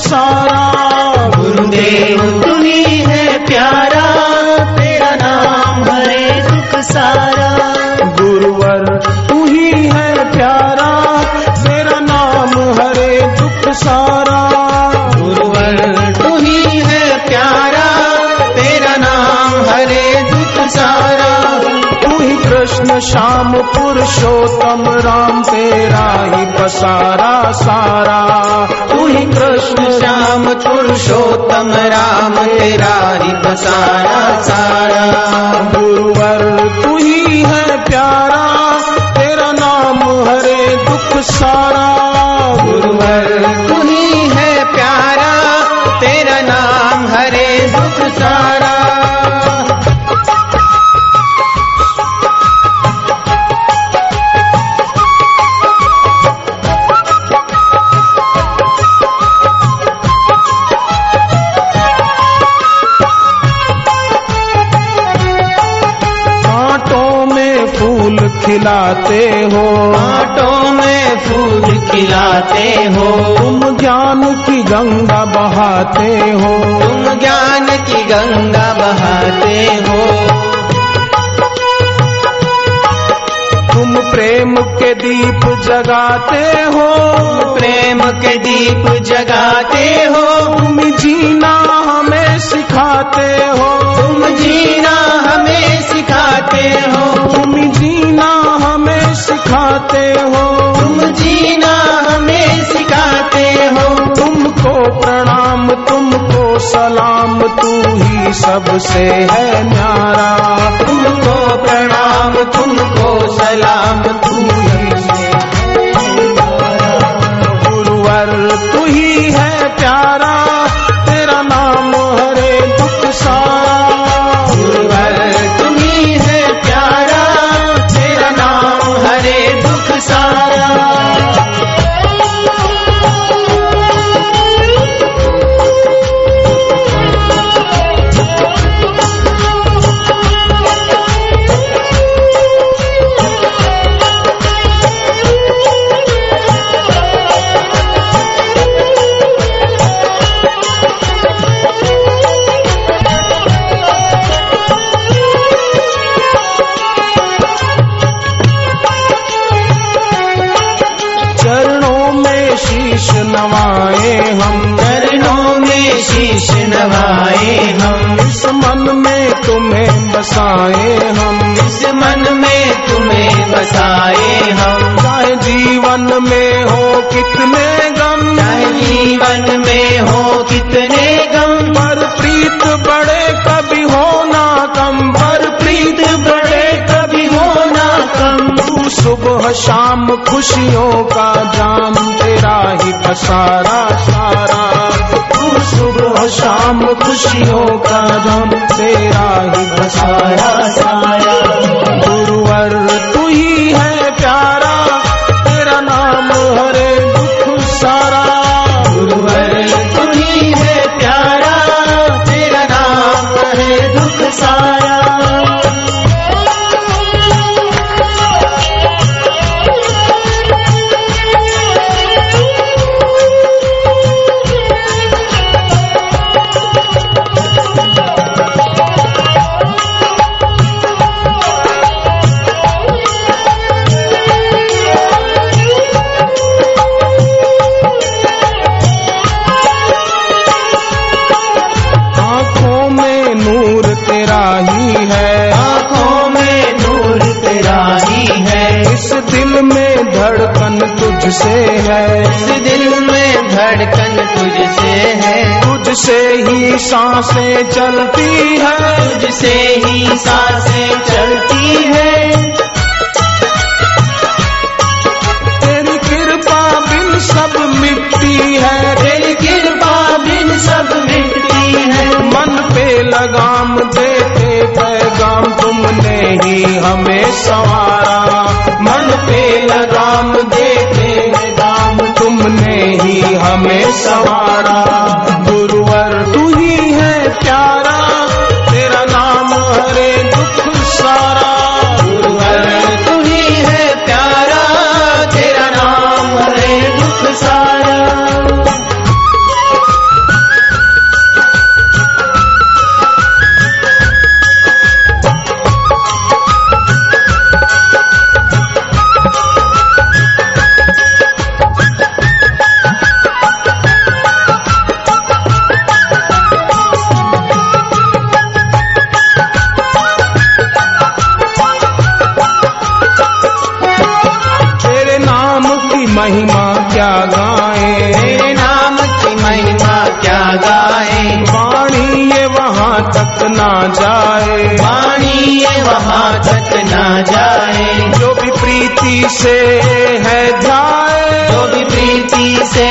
सारा। गुरुदेव तुम्हें है प्यारा। तेरा नाम हरे दुख सारा। गुरुवर तुम्ही है प्यारा। तेरा नाम हरे दुख सारा। गुरुवर तुम्ही है प्यारा। तेरा नाम हरे दुख सारा। तू कृष्ण, श्याम, पुरुषोत्तम, राम, तेरा ही बसारा सारा। कृष्ण श्याम पुरुषोत्तम राम तेरा ही सारा सारा। गुरुवर तू ही है प्यारा खिलाते हो। बाटों में फूल खिलाते हो। तुम ज्ञान की गंगा बहाते हो। तुम ज्ञान की गंगा बहाते हो। तुम प्रेम के दीप जगाते हो। प्रेम के दीप जगाते हो। तुम जीना प्रणाम तुमको, सलाम तू ही सबसे है न्यारा। तुमको प्रणाम, तुमको सलाम तू ही गुरुवर तू ही नवाए हम। चरणों में शीश नवाए हम। इस मन में तुम्हें बसाए हम। इस मन में तुम्हें बसाए हम। चाहे जीवन में हो कितने गम चाहे जीवन में हो कितने गम। पर प्रीत बड़े कभी हो ना कम। पर प्रीत बड़े कभी हो ना कम। तू सुबह शाम खुशियों का जाम। तेरा ही पसारा सारा। तू सुबह शाम खुशियों का रंग तेरा ही पसारा इस दिल में धड़कन तुझसे है। इस दिल में धड़कन तुझसे है। तुझसे ही साँसें चलती है। तुझसे ही साँसें चलती है। तेरी कृपा बिन सब मिटती है। तेरी कृपा बिन सब मिटती है। मन पे लगाम देते पैगाम तुमने ही हमें संवारा। पे लगाम देते दाम तुमने ही हमें संवारा। महिमा क्या गाए? मेरे नाम की महिमा क्या गाए? वाणी ये वहाँ तक ना जाए। वाणी ये वहाँ तक ना जाए। जो भी प्रीति से है जाए। जो भी प्रीति से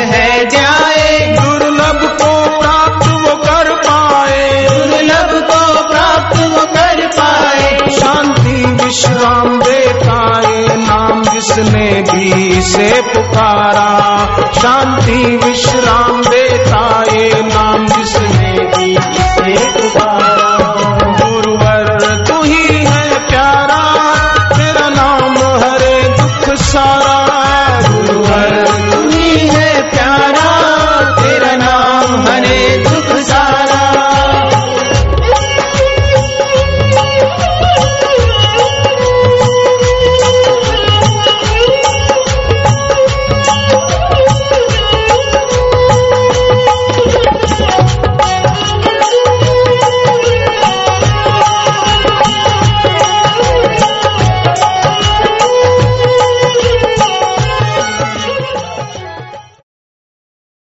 है जाए। दुर्लभ को प्राप्त वो कर पाए। दुर्लभ को प्राप्त वो कर पाए। शांति विश्राम दे पाए नाम जिसने दी। से पुकारा शांति विश्राम देता